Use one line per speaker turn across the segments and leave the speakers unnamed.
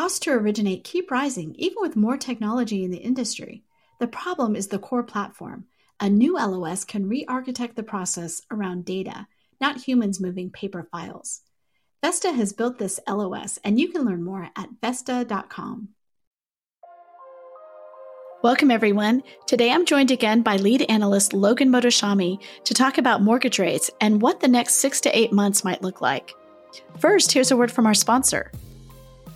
Costs to originate keep rising even with more technology in the industry. The problem is the core platform. A new LOS can re architect the process around data, not humans moving paper files. Vesta has built this LOS, and you can learn more at Vesta.com. Welcome, everyone. Today I'm joined again by lead analyst Logan Mohtashami to talk about mortgage rates and what the next six to eight months might look like. First, here's a word from our sponsor.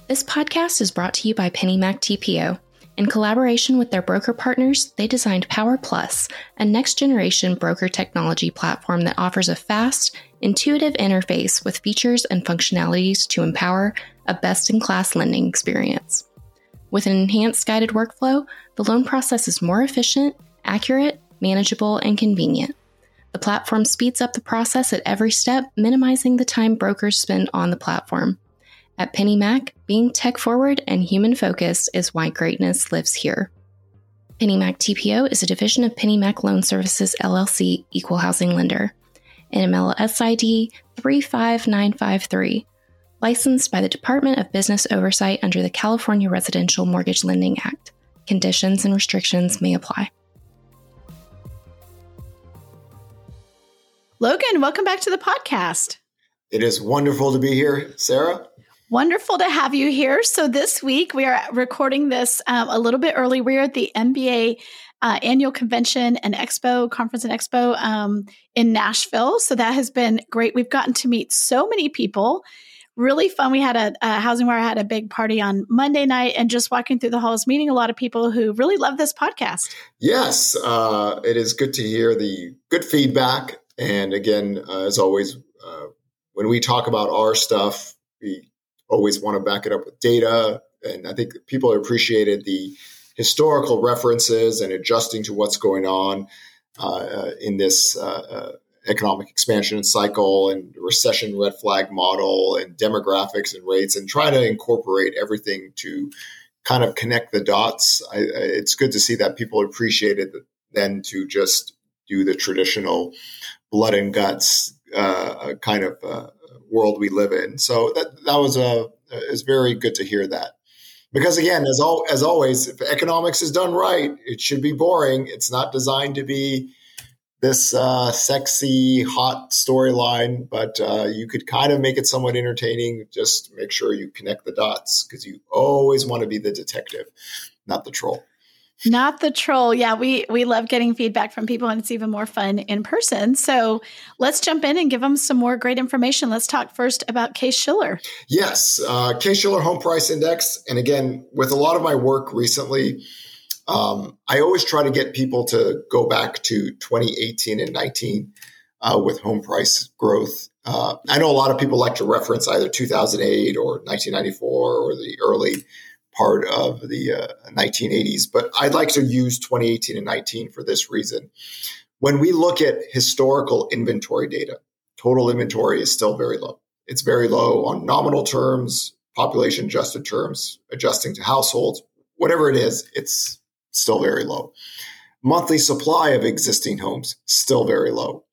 This podcast is brought to you by PennyMac TPO. In collaboration with their broker partners, they designed Power Plus, a next generation broker technology platform that offers a fast, intuitive interface with features and functionalities to empower a best in class lending experience. With an enhanced guided workflow, the loan process is more efficient, accurate, manageable, and convenient. The platform speeds up the process at every step, minimizing the time brokers spend on the platform. At PennyMac, being tech forward and human focused is why greatness lives here. PennyMac TPO is a division of PennyMac Loan Services LLC Equal Housing Lender. NMLS ID 35953. Licensed by the Department of Business Oversight under the California Residential Mortgage Lending Act. Conditions and restrictions may apply.
Logan, welcome back to the podcast.
It is wonderful to be here, Sarah.
Wonderful to have you here. So, this week we are recording this um, a little bit early. We're at the MBA uh, annual convention and expo, conference and expo um, in Nashville. So, that has been great. We've gotten to meet so many people. Really fun. We had a, a HousingWire had a big party on Monday night and just walking through the halls, meeting a lot of people who really love this podcast.
Yes, uh, it is good to hear the good feedback. And again, uh, as always, uh, when we talk about our stuff, we always want to back it up with data. And I think people appreciated the historical references and adjusting to what's going on uh, in this uh, uh, economic expansion cycle and recession red flag model and demographics and rates and try to incorporate everything to kind of connect the dots. I, it's good to see that people appreciated then to just do the traditional blood and guts uh, kind of uh, world we live in. So that that was a is very good to hear that. Because again, as all as always, if economics is done right, it should be boring. It's not designed to be this uh, sexy, hot storyline, but uh, you could kind of make it somewhat entertaining. Just make sure you connect the dots because you always want to be the detective, not the troll.
Not the troll. Yeah, we we love getting feedback from people, and it's even more fun in person. So let's jump in and give them some more great information. Let's talk first about Case Shiller.
Yes, uh, Case Shiller Home Price Index, and again, with a lot of my work recently, um, I always try to get people to go back to 2018 and 19 uh, with home price growth. Uh, I know a lot of people like to reference either 2008 or 1994 or the early part of the uh, 1980s, but I'd like to use 2018 and 19 for this reason. When we look at historical inventory data, total inventory is still very low. It's very low on nominal terms, population adjusted terms, adjusting to households, whatever it is, it's still very low. Monthly supply of existing homes, still very low.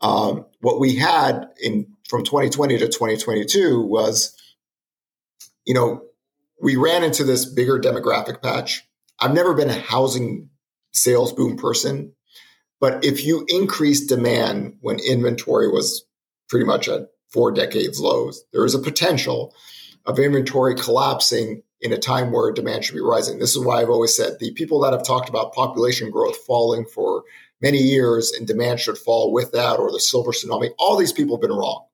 Um, what we had in from 2020 to 2022 was, you know, we ran into this bigger demographic patch. I've never been a housing sales boom person, but if you increase demand when inventory was pretty much at four decades lows, there is a potential of inventory collapsing in a time where demand should be rising. This is why I've always said the people that have talked about population growth falling for many years and demand should fall with that or the silver tsunami, all these people have been wrong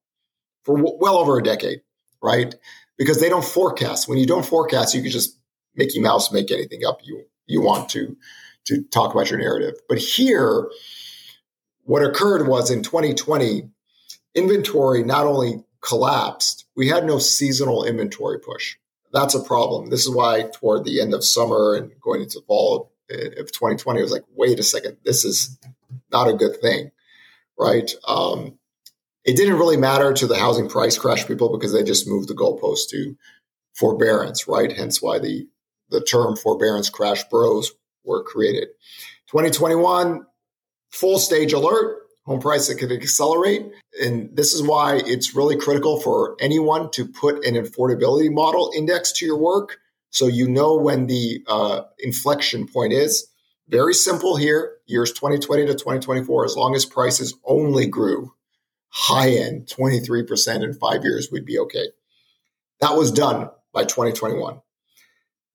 for w- well over a decade, right? Because they don't forecast. When you don't forecast, you can just Mickey Mouse make anything up you you want to to talk about your narrative. But here, what occurred was in 2020, inventory not only collapsed, we had no seasonal inventory push. That's a problem. This is why toward the end of summer and going into fall of 2020, it was like, wait a second, this is not a good thing, right? Um, it didn't really matter to the housing price crash people because they just moved the goalpost to forbearance, right? Hence why the the term forbearance crash bros were created. 2021, full stage alert. home price that could accelerate. And this is why it's really critical for anyone to put an affordability model index to your work so you know when the uh, inflection point is. Very simple here years 2020 to 2024, as long as prices only grew high end 23% in five years, we'd be okay. That was done by 2021.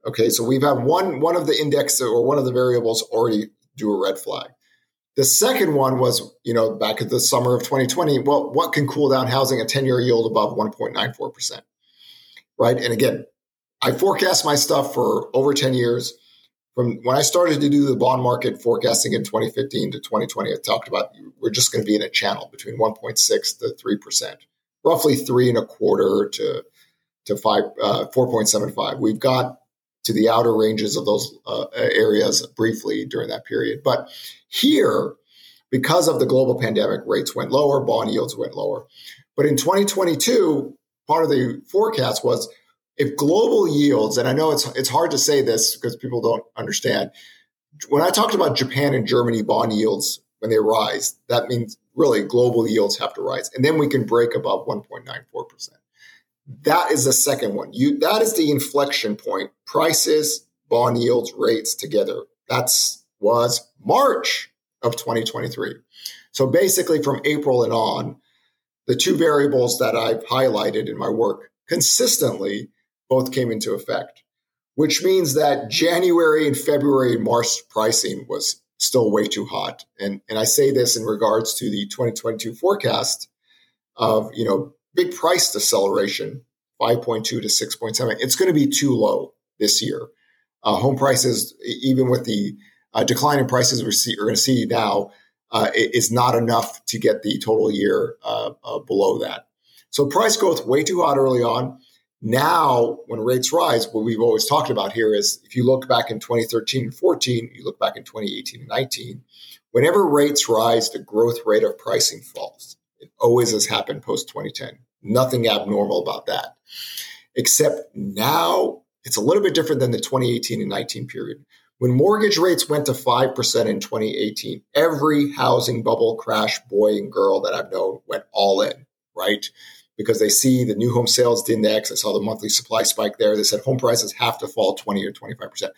Okay, so we've had one one of the index or one of the variables already do a red flag. The second one was, you know, back at the summer of 2020, well, what can cool down housing? A 10-year yield above 1.94%. Right? And again, I forecast my stuff for over 10 years. From when I started to do the bond market forecasting in 2015 to 2020, I talked about we're just going to be in a channel between 1.6 to 3%, roughly three and a quarter to to five, uh, 4.75. We've got to the outer ranges of those uh, areas briefly during that period. But here, because of the global pandemic, rates went lower, bond yields went lower. But in 2022, part of the forecast was if global yields, and I know it's it's hard to say this because people don't understand. When I talked about Japan and Germany bond yields when they rise, that means really global yields have to rise, and then we can break above 1.94 percent. That is the second one. You that is the inflection point. Prices, bond yields, rates together. That's was March of 2023. So basically from April and on, the two variables that I've highlighted in my work consistently both came into effect, which means that January and February and March pricing was still way too hot. And, and I say this in regards to the 2022 forecast of, you know, big price deceleration, 5.2 to 6.7. It's going to be too low this year. Uh, home prices, even with the uh, decline in prices we're, see, we're going to see now, uh, is not enough to get the total year uh, uh, below that. So price growth way too hot early on. Now, when rates rise, what we've always talked about here is if you look back in 2013 and 14, you look back in 2018 and 19, whenever rates rise, the growth rate of pricing falls. It always has happened post 2010. Nothing abnormal about that. Except now it's a little bit different than the 2018 and 19 period. When mortgage rates went to 5% in 2018, every housing bubble crash boy and girl that I've known went all in, right? Because they see the new home sales index. I saw the monthly supply spike there. They said home prices have to fall 20 or 25%.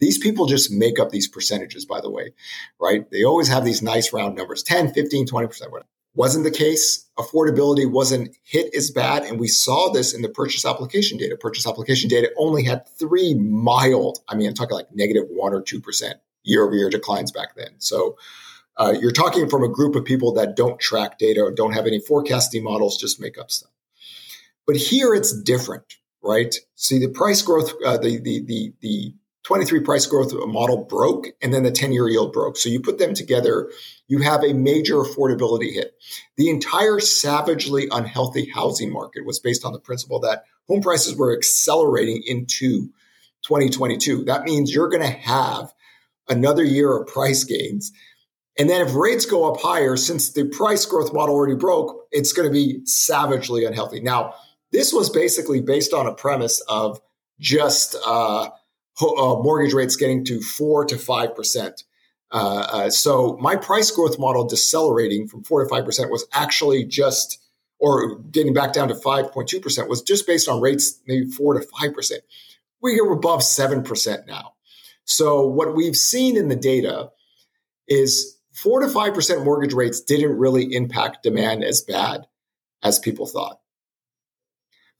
These people just make up these percentages, by the way, right? They always have these nice round numbers 10, 15, 20%, whatever. Wasn't the case. Affordability wasn't hit as bad. And we saw this in the purchase application data. Purchase application data only had three mild, I mean, I'm talking like negative one or 2% year over year declines back then. So uh, you're talking from a group of people that don't track data or don't have any forecasting models, just make up stuff. But here it's different, right? See, the price growth, uh, the, the, the, the 23 price growth model broke and then the 10 year yield broke. So you put them together, you have a major affordability hit. The entire savagely unhealthy housing market was based on the principle that home prices were accelerating into 2022. That means you're going to have another year of price gains. And then if rates go up higher, since the price growth model already broke, it's going to be savagely unhealthy. Now, this was basically based on a premise of just, uh, uh, mortgage rates getting to four to five percent. Uh, uh, so my price growth model decelerating from four to five percent was actually just, or getting back down to five point two percent was just based on rates maybe four to five percent. We're above seven percent now. So what we've seen in the data is four to five percent mortgage rates didn't really impact demand as bad as people thought.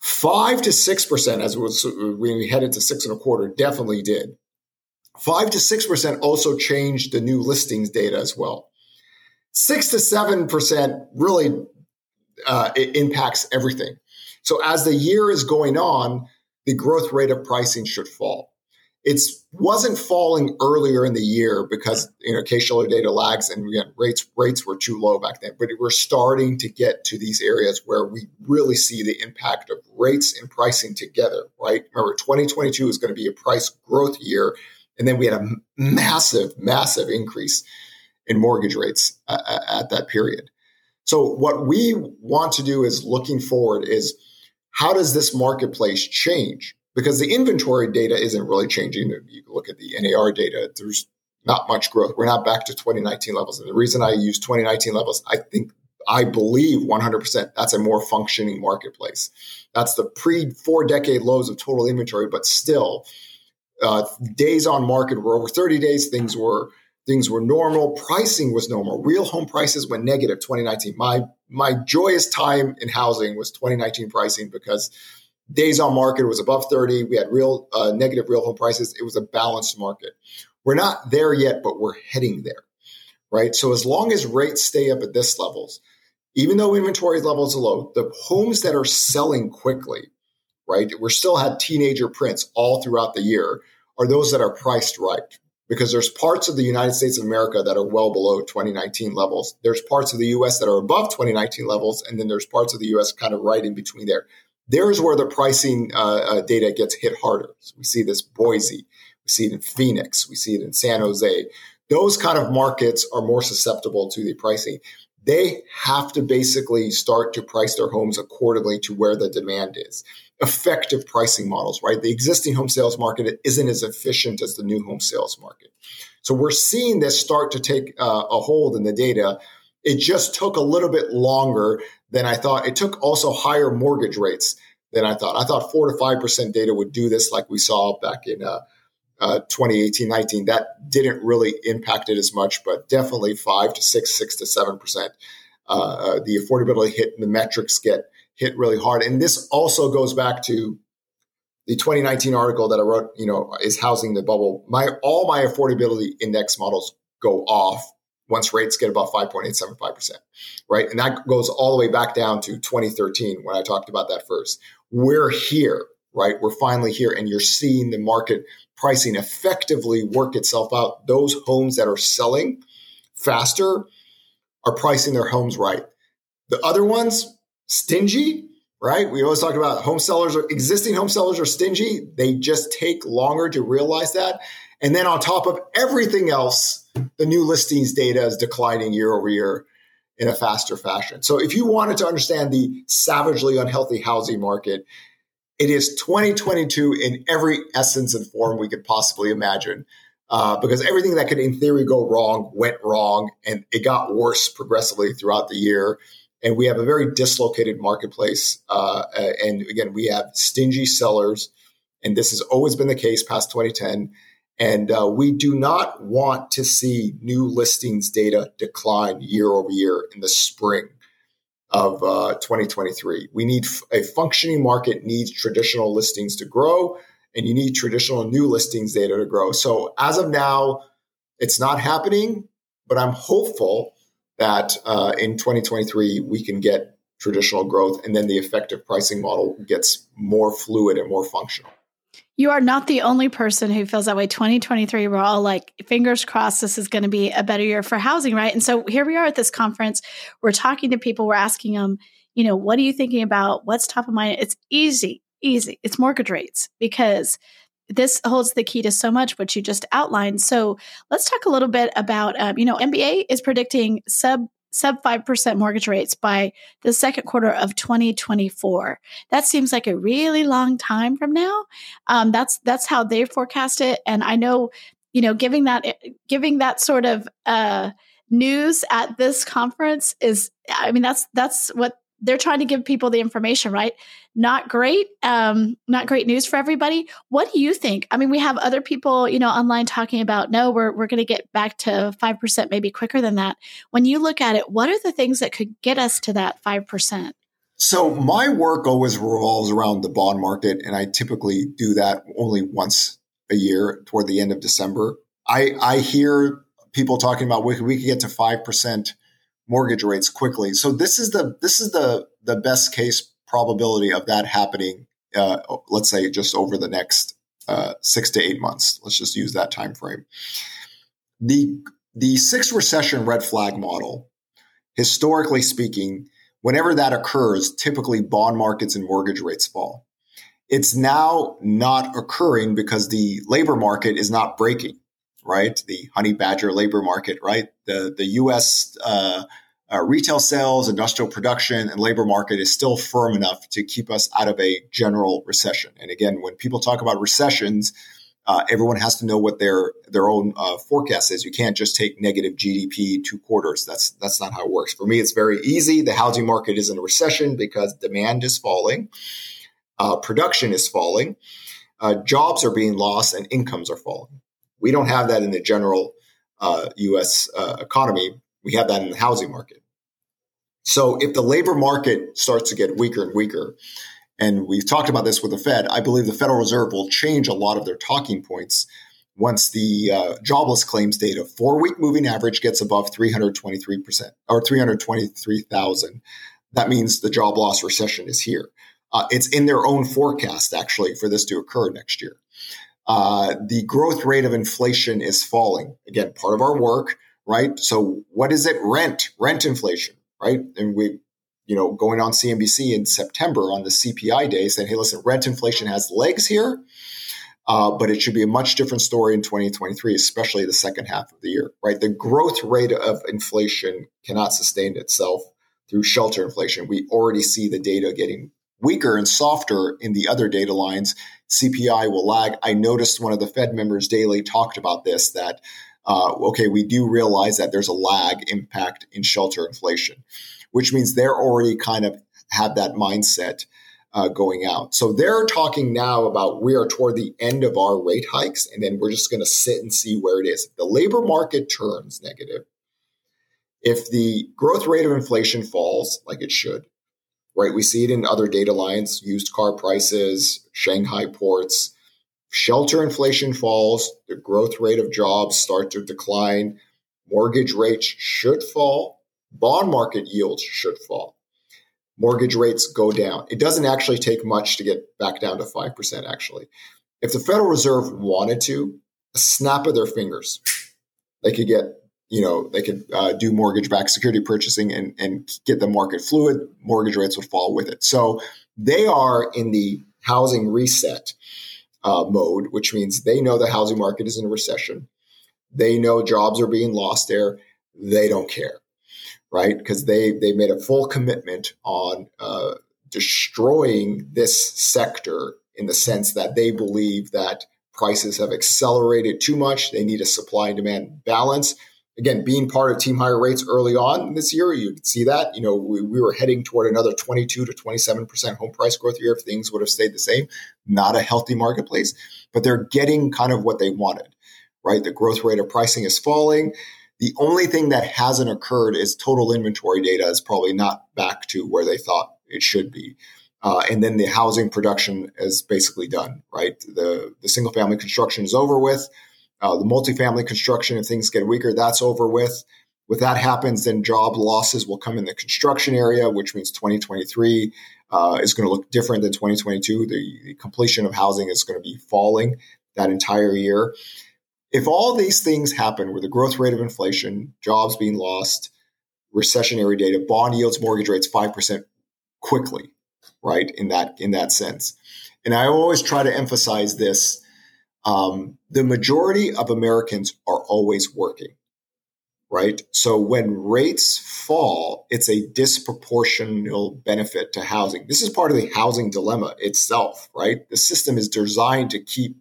Five to six percent, as was when we headed to six and a quarter, definitely did. Five to six percent also changed the new listings data as well. Six to seven percent really uh, impacts everything. So as the year is going on, the growth rate of pricing should fall it wasn't falling earlier in the year because you know Case-Shiller data lags and again, rates rates were too low back then. But we're starting to get to these areas where we really see the impact of rates and pricing together. Right? Remember, 2022 is going to be a price growth year, and then we had a massive, massive increase in mortgage rates uh, at that period. So what we want to do is looking forward is how does this marketplace change? Because the inventory data isn't really changing. You look at the NAR data, there's not much growth. We're not back to 2019 levels. And the reason I use 2019 levels, I think I believe 100% that's a more functioning marketplace. That's the pre four decade lows of total inventory, but still, uh, days on market were over 30 days. Things were things were normal. Pricing was normal. Real home prices went negative 2019. My my joyous time in housing was 2019 pricing because days on market was above 30. We had real uh, negative real home prices. It was a balanced market. We're not there yet, but we're heading there, right? So as long as rates stay up at this levels, even though inventory levels are low, the homes that are selling quickly, right? We're still had teenager prints all throughout the year are those that are priced right because there's parts of the United States of America that are well below 2019 levels. There's parts of the US that are above 2019 levels. And then there's parts of the US kind of right in between there. There's where the pricing uh, uh, data gets hit harder. So we see this Boise, we see it in Phoenix, we see it in San Jose. Those kind of markets are more susceptible to the pricing they have to basically start to price their homes accordingly to where the demand is. Effective pricing models, right? The existing home sales market isn't as efficient as the new home sales market. So we're seeing this start to take uh, a hold in the data. It just took a little bit longer than I thought. It took also higher mortgage rates than I thought. I thought four to five percent data would do this, like we saw back in uh, uh, 2018 19 that didn't really impact it as much but definitely 5 to 6 6 to 7 percent uh, uh, the affordability hit the metrics get hit really hard and this also goes back to the 2019 article that i wrote you know is housing the bubble my all my affordability index models go off once rates get above 5.875%, right? And that goes all the way back down to 2013 when I talked about that first. We're here, right? We're finally here and you're seeing the market pricing effectively work itself out, those homes that are selling faster are pricing their homes right. The other ones, stingy, right? We always talk about home sellers or existing home sellers are stingy. They just take longer to realize that. And then on top of everything else, the new listings data is declining year over year in a faster fashion. So if you wanted to understand the savagely unhealthy housing market, it is 2022 in every essence and form we could possibly imagine. Uh, because everything that could, in theory, go wrong went wrong, and it got worse progressively throughout the year. And we have a very dislocated marketplace. Uh, and again, we have stingy sellers, and this has always been the case past 2010. And uh, we do not want to see new listings data decline year over year in the spring of uh, 2023. We need a functioning market needs traditional listings to grow, and you need traditional new listings data to grow. So as of now, it's not happening, but I'm hopeful that uh, in 2023 we can get traditional growth, and then the effective pricing model gets more fluid and more functional.
You are not the only person who feels that way. 2023, we're all like, fingers crossed, this is going to be a better year for housing, right? And so here we are at this conference. We're talking to people, we're asking them, you know, what are you thinking about? What's top of mind? It's easy, easy. It's mortgage rates because this holds the key to so much what you just outlined. So let's talk a little bit about, um, you know, MBA is predicting sub sub 5% mortgage rates by the second quarter of 2024. That seems like a really long time from now. Um, that's that's how they forecast it. And I know, you know, giving that giving that sort of uh, news at this conference is, I mean, that's that's what they're trying to give people the information, right? Not great, um, not great news for everybody. What do you think? I mean, we have other people, you know, online talking about no, we're we're going to get back to five percent, maybe quicker than that. When you look at it, what are the things that could get us to that five percent?
So my work always revolves around the bond market, and I typically do that only once a year toward the end of December. I I hear people talking about we, we could get to five percent mortgage rates quickly. So this is the this is the the best case probability of that happening. Uh, let's say just over the next uh, six to eight months. Let's just use that time frame. The the six recession red flag model, historically speaking, whenever that occurs, typically bond markets and mortgage rates fall. It's now not occurring because the labor market is not breaking right? The honey badger labor market, right? The the U.S. Uh, uh, retail sales, industrial production, and labor market is still firm enough to keep us out of a general recession. And again, when people talk about recessions, Uh, everyone has to know what their their own uh, forecast is. You can't just take negative GDP two quarters. That's that's not how it works. For me, it's very easy. The housing market is in a recession because demand is falling, uh, production is falling, uh, jobs are being lost, and incomes are falling. We don't have that in the general U.S. Uh, uh, economy. We have that in the housing market. So if the labor market starts to get weaker and weaker, and we've talked about this with the Fed, I believe the Federal Reserve will change a lot of their talking points once the uh, jobless claims data four week moving average gets above 323% or 323,000. That means the job loss recession is here. Uh, it's in their own forecast, actually, for this to occur next year. Uh, the growth rate of inflation is falling. Again, part of our work, right? So, what is it? Rent, rent inflation, right? And we you know, going on CNBC in September on the CPI day saying, hey, listen, rent inflation has legs here, uh, but it should be a much different story in 2023, especially the second half of the year, right? The growth rate of inflation cannot sustain itself through shelter inflation. We already see the data getting weaker and softer in the other data lines. CPI will lag. I noticed one of the Fed members Daly talked about this that, uh, okay, we do realize that there's a lag impact in shelter inflation which means they're already kind of have that mindset uh, going out. So they're talking now about we are toward the end of our rate hikes, and then we're just going to sit and see where it is. If the labor market turns negative, if the growth rate of inflation falls like it should, right? We see it in other data lines, used car prices, Shanghai ports. Shelter inflation falls, the growth rate of jobs start to decline, mortgage rates should fall, bond market yields should fall. Mortgage rates go down. It doesn't actually take much to get back down to 5%, actually. If the Federal Reserve wanted to, a snap of their fingers, they could get, you know, they could uh, do mortgage backed security purchasing and, and get the market fluid. Mortgage rates would fall with it. So they are in the housing reset uh, mode, which means they know the housing market is in a recession. They know jobs are being lost there. They don't care right? Because they they made a full commitment on uh, destroying this sector in the sense that they believe that prices have accelerated too much. They need a supply and demand balance. Again, being part of team higher rates early on this year, you could see that. You know, we, we were heading toward another 22 to 27% home price growth year if things would have stayed the same. Not a healthy marketplace, but they're getting kind of what they wanted, right? The growth rate of pricing is falling. The only thing that hasn't occurred is total inventory data is probably not back to where they thought it should be. Uh, and then the housing production is basically done, right? The, the single family construction is over with. Uh, the multifamily construction, if things get weaker, that's over with. With that happens, then job losses will come in the construction area, which means 2023 uh, is going to look different than 2022. The, the completion of housing is going to be falling that entire year. If all these things happen with the growth rate of inflation, jobs being lost, recessionary data, bond yields, mortgage rates 5% quickly, right? In that in that sense. And I always try to emphasize this. Um, the majority of Americans are always working, right? So when rates fall, it's a disproportional benefit to housing. This is part of the housing dilemma itself, right? The system is designed to keep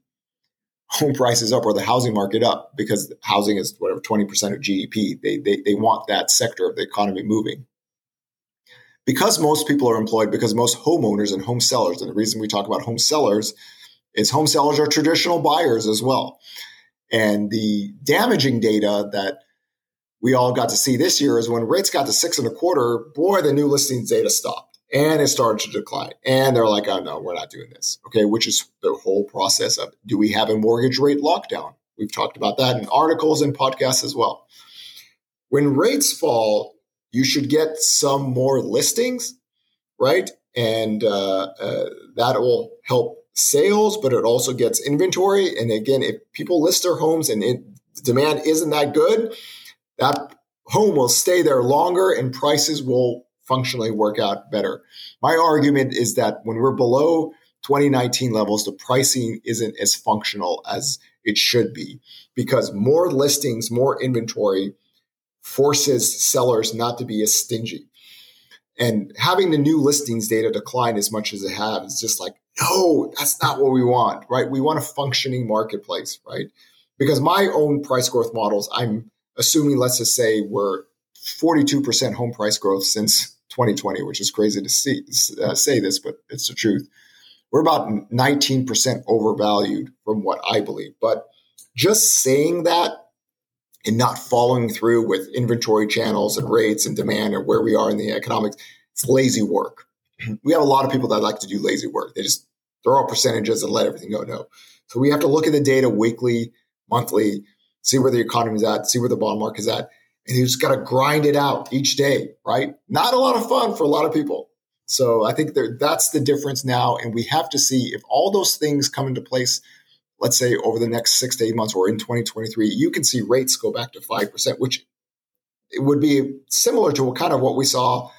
home prices up or the housing market up because housing is whatever 20% of GDP. They, they, they want that sector of the economy moving. Because most people are employed, because most homeowners and home sellers, and the reason we talk about home sellers is home sellers are traditional buyers as well. And the damaging data that we all got to see this year is when rates got to six and a quarter, boy, the new listings data stopped and it started to decline. And they're like, oh no, we're not doing this. Okay, which is the whole process of do we have a mortgage rate lockdown? We've talked about that in articles and podcasts as well. When rates fall, you should get some more listings, right? And uh, uh, that will help sales, but it also gets inventory. And again, if people list their homes and it, demand isn't that good, that home will stay there longer and prices will functionally work out better. My argument is that when we're below 2019 levels, the pricing isn't as functional as it should be because more listings, more inventory forces sellers not to be as stingy. And having the new listings data decline as much as it has is just like No, that's not what we want, right? We want a functioning marketplace, right? Because my own price growth models, I'm assuming, let's just say, we're 42% home price growth since 2020, which is crazy to see, uh, say this, but it's the truth. We're about 19% overvalued from what I believe. But just saying that and not following through with inventory channels and rates and demand and where we are in the economics, it's lazy work. We have a lot of people that like to do lazy work. They just throw out percentages and let everything go. No. So we have to look at the data weekly, monthly, see where the economy is at, see where the bond is at. And you just got to grind it out each day, right? Not a lot of fun for a lot of people. So I think there, that's the difference now. And we have to see if all those things come into place, let's say over the next six to eight months or in 2023, you can see rates go back to 5%, which it would be similar to what kind of what we saw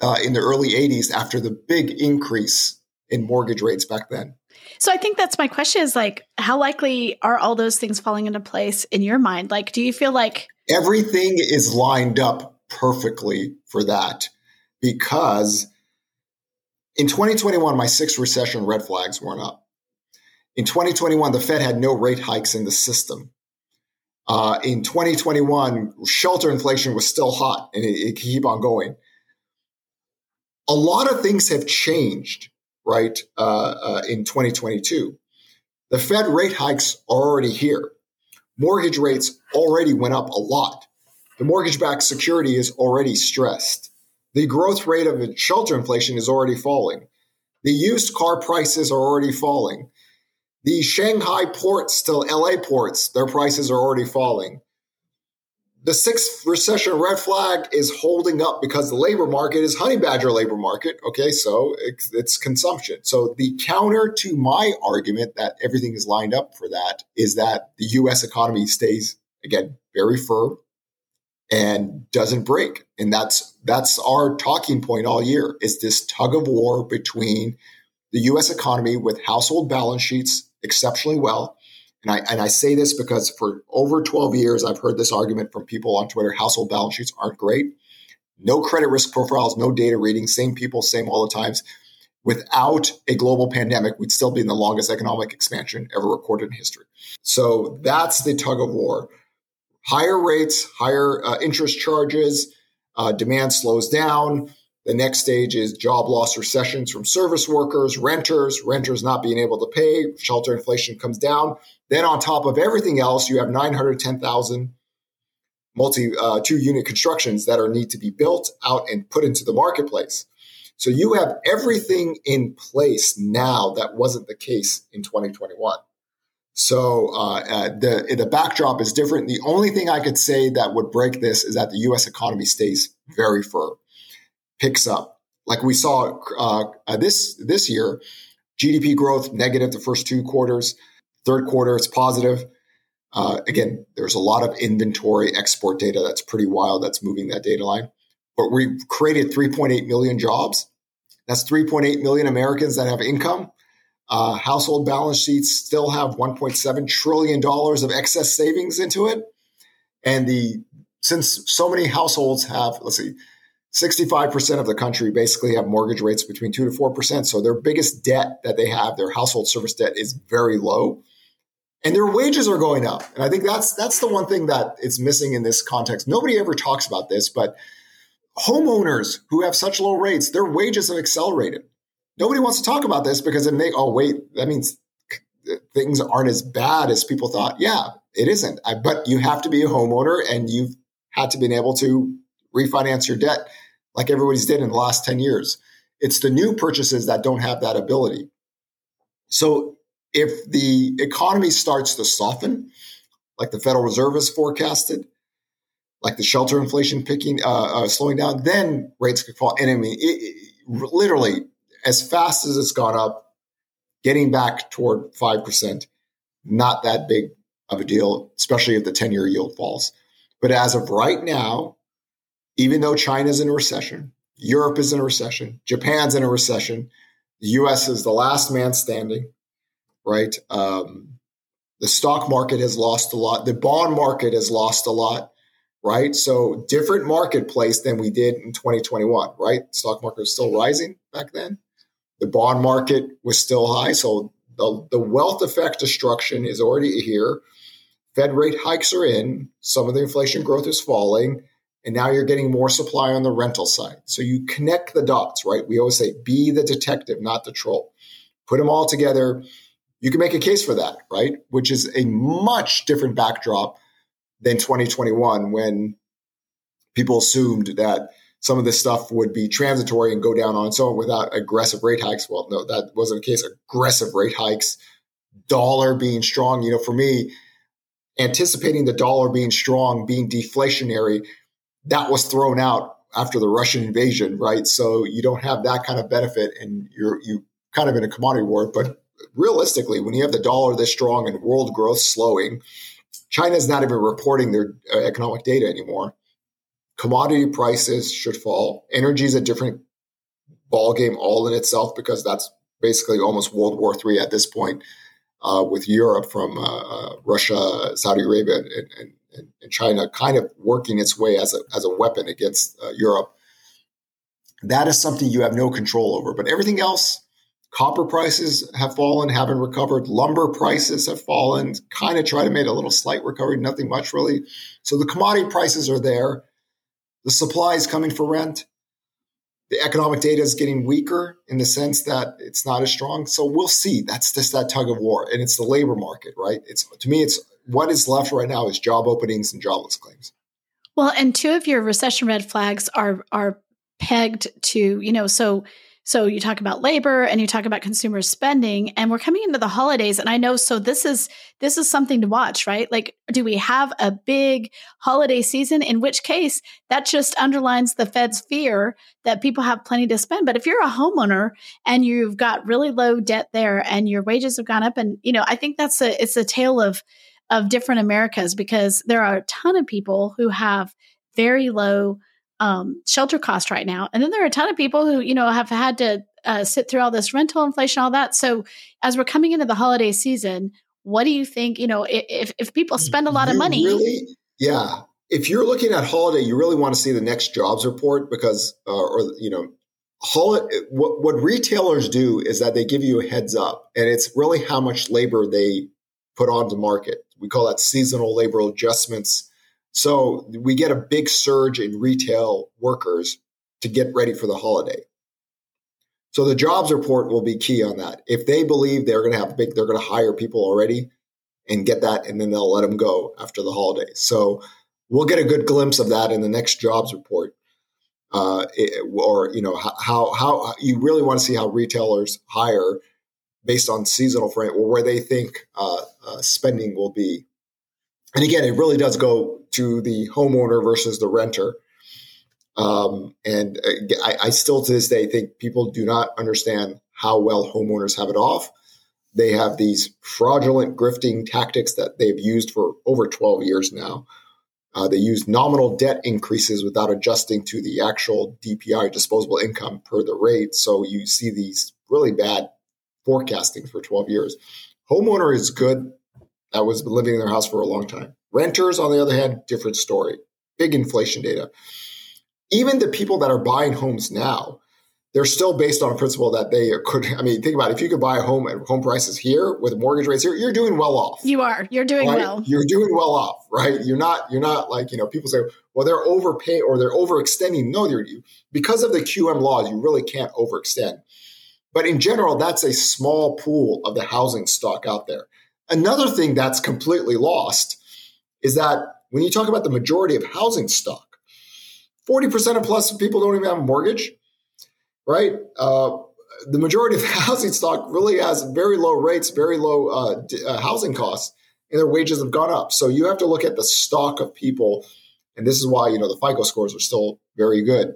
uh, in the early 80s after the big increase in mortgage rates back then.
So I think that's my question is like, how likely are all those things falling into place in your mind? Like, do you feel like
everything is lined up perfectly for that? Because in 2021, my six recession red flags weren't up. In 2021, the Fed had no rate hikes in the system. Uh, in 2021, shelter inflation was still hot and it, it keep on going. A lot of things have changed right, uh, uh, in 2022. The Fed rate hikes are already here. Mortgage rates already went up a lot. The mortgage backed security is already stressed. The growth rate of shelter inflation is already falling. The used car prices are already falling. The Shanghai ports to LA ports, their prices are already falling the sixth recession red flag is holding up because the labor market is honey badger labor market. Okay, so it's, it's, consumption. So the counter to my argument that everything is lined up for that is that the U.S. economy stays again very firm and doesn't break, and that's that's our talking point all year. Is this tug of war between the U.S. economy with household balance sheets exceptionally well and I, and I say this because for over 12 years, I've heard this argument from people on Twitter household balance sheets aren't great. No credit risk profiles, no data reading, same people, same all the times. Without a global pandemic, we'd still be in the longest economic expansion ever recorded in history. So that's the tug of war. Higher rates, higher uh, interest charges, uh, demand slows down. The next stage is job loss recessions from service workers, renters, renters not being able to pay, shelter inflation comes down. Then on top of everything else, you have 910,000 multi uh, two unit constructions that are need to be built out and put into the marketplace. So you have everything in place now that wasn't the case in 2021. So uh, uh, the the backdrop is different. The only thing I could say that would break this is that the U.S. economy stays very firm picks up. Like we saw uh, uh, this this year, GDP growth negative the first two quarters. Third quarter, it's positive. Uh, again, there's a lot of inventory export data that's pretty wild that's moving that data line. But we created 3.8 million jobs. That's 3.8 million Americans that have income. Uh, household balance sheets still have 1.7 trillion dollars of excess savings into it, and the since so many households have let's see 65% of the country basically have mortgage rates between 2 to 4%. So their biggest debt that they have, their household service debt is very low. And their wages are going up. And I think that's that's the one thing that it's missing in this context. Nobody ever talks about this, but homeowners who have such low rates, their wages have accelerated. Nobody wants to talk about this because it may oh wait, that means things aren't as bad as people thought. Yeah, it isn't. I, but you have to be a homeowner and you've had to be able to refinance your debt like everybody's did in the last 10 years. It's the new purchases that don't have that ability. So if the economy starts to soften, like the Federal Reserve has forecasted, like the shelter inflation picking, uh, uh, slowing down, then rates could fall. And I mean, it, it, literally, as fast as it's gone up, getting back toward 5%, not that big of a deal, especially if the 10 year yield falls. But as of right now, even though China's in a recession, Europe is in a recession, Japan's in a recession, the US is the last man standing, right? Um, the stock market has lost a lot, the bond market has lost a lot, right? So, different marketplace than we did in 2021, right? Stock market was still rising back then. The bond market was still high. So the, the wealth effect destruction is already here. Fed rate hikes are in. Some of the inflation growth is falling. And now you're getting more supply on the rental side. So you connect the dots, right? We always say, be the detective, not the troll. Put them all together. You can make a case for that, right? Which is a much different backdrop than 2021 when people assumed that some of this stuff would be transitory and go down on its own without aggressive rate hikes. Well, no, that wasn't the case. Aggressive rate hikes, dollar being strong. You know, for me, anticipating the dollar being strong, being deflationary, that was thrown out after the Russian invasion, right? So you don't have that kind of benefit, and you're you kind of in a commodity war. But realistically, when you have the dollar this strong and world growth slowing, China's not even reporting their uh, economic data anymore. Commodity prices should fall. Energy is a different ballgame all in itself because that's basically almost World War III at this point uh, with Europe from uh, uh, Russia, Saudi Arabia, and, and, and, China kind of working its way as a, as a weapon against uh, Europe. That is something you have no control over. But everything else, copper prices have fallen, haven't recovered. Lumber prices have fallen, kind of try to make a little slight recovery, nothing much really. So the commodity prices are there. The supply is coming for rent the economic data is getting weaker in the sense that it's not as strong. So we'll see. That's just that tug of war, and it's the labor market, right? It's to me, it's what is left right now is job openings and jobless claims.
Well, and two of your recession red flags are are pegged to you know so so you talk about labor and you talk about consumer spending and we're coming into the holidays and I know so this is this is something to watch, right? Like do we have a big holiday season in which case that just underlines the Fed's fear that people have plenty to spend. But if you're a homeowner and you've got really low debt there and your wages have gone up and you know, I think that's a it's a tale of of different Americas because there are a ton of people who have very low um, shelter cost right now. And then there are a ton of people who, you know, have had to uh, sit through all this rental inflation, all that. So as we're coming into the holiday season, what do you think? You know, if, if people spend a lot you of money,
really, yeah. If you're looking at holiday, you really want to see the next jobs report because, uh, or you know, holiday. What, what retailers do is that they give you a heads up, and it's really how much labor they put onto market. We call that seasonal labor adjustments so we get a big surge in retail workers to get ready for the holiday. So the jobs report will be key on that. If they believe they're going to have big, they're going to hire people already and get that, and then they'll let them go after the holiday. So we'll get a good glimpse of that in the next jobs report. Uh, or you know how how you really want to see how retailers hire based on seasonal frame or where they think uh, uh, spending will be and again, it really does go to the homeowner versus the renter. Um, and uh, I, I, still to this day think people do not understand how well homeowners have it off. They have these fraudulent grifting tactics that they've used for over 12 years now. Uh, they use nominal debt increases without adjusting to the actual DPI, disposable income, per the rate. So you see these really bad forecasting for 12 years. Homeowner is good that was living in their house for a long time. Renters, on the other hand, different story. Big inflation data. Even the people that are buying homes now, they're still based on a principle that they could. I mean, think about it. If you could buy a home at home prices here with mortgage rates here, you're doing well off.
You are. You're doing
right?
well.
You're doing well off, right? You're not. You're not like you know. People say, well, they're overpaying or they're overextending. No, they're because of the QM laws. You really can't overextend. But in general, that's a small pool of the housing stock out there. Another thing that's completely lost is that when you talk about the majority of housing stock, 40% of plus of people don't even have a mortgage, right? Uh, the majority of housing stock really has very low rates, very low uh, d- uh, housing costs, and their wages have gone up. So you have to look at the stock of people, and this is why you know the FICO scores are still very good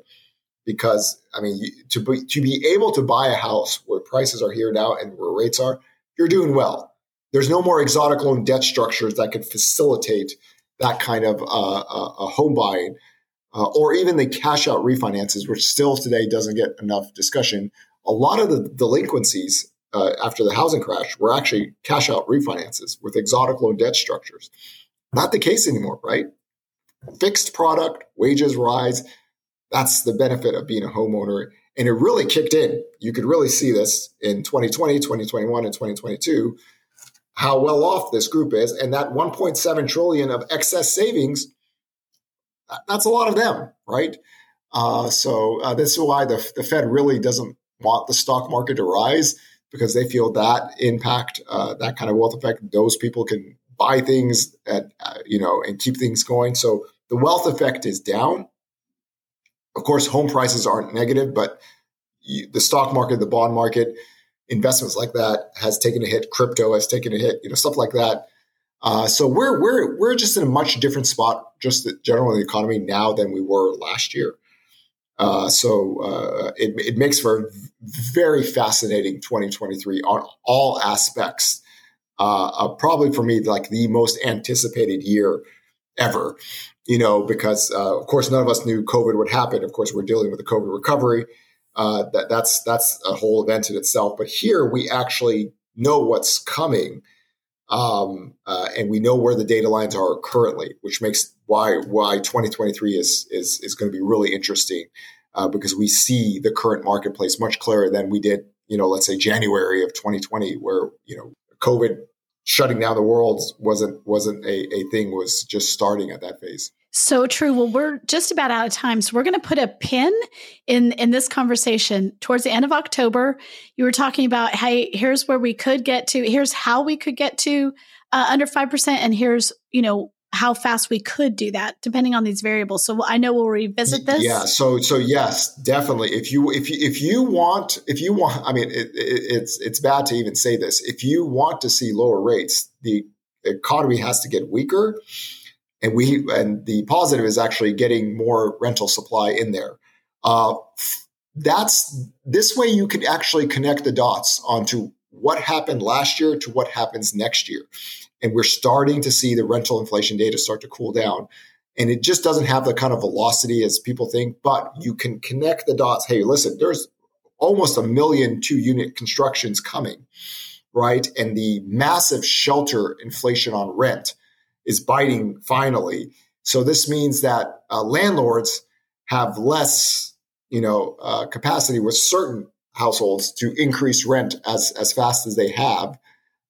because I mean to be, to be able to buy a house where prices are here now and where rates are, you're doing well there's no more exotic loan debt structures that could facilitate that kind of uh, home buying, uh, or even the cash out refinances, which still today doesn't get enough discussion. A lot of the delinquencies uh, after the housing crash were actually cash out refinances with exotic loan debt structures. Not the case anymore, right? Fixed product, wages rise. That's the benefit of being a homeowner. And it really kicked in. You could really see this in 2020, 2021, and 2022, how well off this group is. And that 1.7 trillion of excess savings, that's a lot of them, right? Uh, so uh, this is why the, the Fed really doesn't want the stock market to rise because they feel that impact, uh, that kind of wealth effect, those people can buy things at, uh, you know, and keep things going. So the wealth effect is down. Of course, home prices aren't negative, but you, the stock market, the bond market, investments like that has taken a hit. Crypto has taken a hit. You know, stuff like that. Uh, so we're we're we're just in a much different spot, just the general the economy now than we were last year. Uh, so uh, it, it makes for a very fascinating 2023 on all aspects. Uh, probably for me, like the most anticipated year ever you know, because uh, of course none of us knew COVID would happen. Of course, we're dealing with the COVID recovery. Uh, that that's that's a whole event in itself. But here we actually know what's coming, um, uh, and we know where the data lines are currently, which makes why why 2023 is is is going to be really interesting uh, because we see the current marketplace much clearer than we did, you know, let's say January of 2020, where you know COVID shutting down the world wasn't wasn't a, a thing was just starting at that phase.
So true. Well we're just about out of time so we're going to put a pin in in this conversation. Towards the end of october you were talking about hey here's where we could get to here's how we could get to uh, under 5% and here's you know how fast we could do that depending on these variables. So i know we'll revisit this.
yeah so so yes definitely. If you if you if you want if you want i mean it, it, it's it's bad to even say this. If you want to see lower rates the economy has to get weaker and we and the positive is actually getting more rental supply in there. Uh, that's this way you can actually connect the dots onto what happened last year to what happens next year and we're starting to see the rental inflation data start to cool down. And it just doesn't have the kind of velocity as people think, but you can connect the dots. Hey, listen, there's almost a million two unit constructions coming, right? And the massive shelter inflation on rent is biting finally. So this means that uh, landlords have less, you know, uh, capacity with certain households to increase rent as as fast as they have.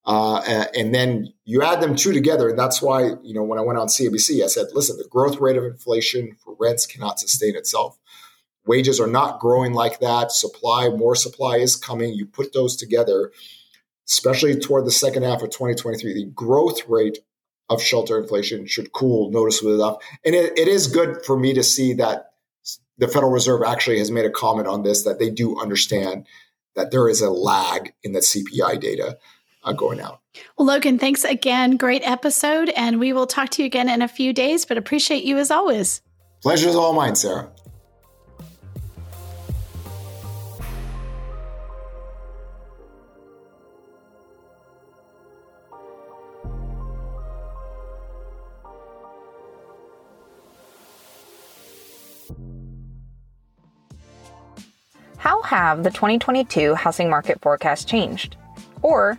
Uh, and then you add them two together. And that's why, you know, when I went on CNBC, I said, listen, the growth rate of inflation for rents cannot sustain itself. Wages are not growing like that. Supply, more supply is coming. You put those together, especially toward the second half of 2023, the growth rate of shelter inflation should cool noticeably enough. And it, it is good for me to see that the Federal Reserve actually has made a comment on this, that they do understand that there is a lag in the CPI data uh, going out.
Well, Logan, thanks again. Great episode. And we will talk to you again in a few days, but appreciate you as always.
Pleasure is all mine, Sarah.
How have the 2022 housing market forecasts changed? Or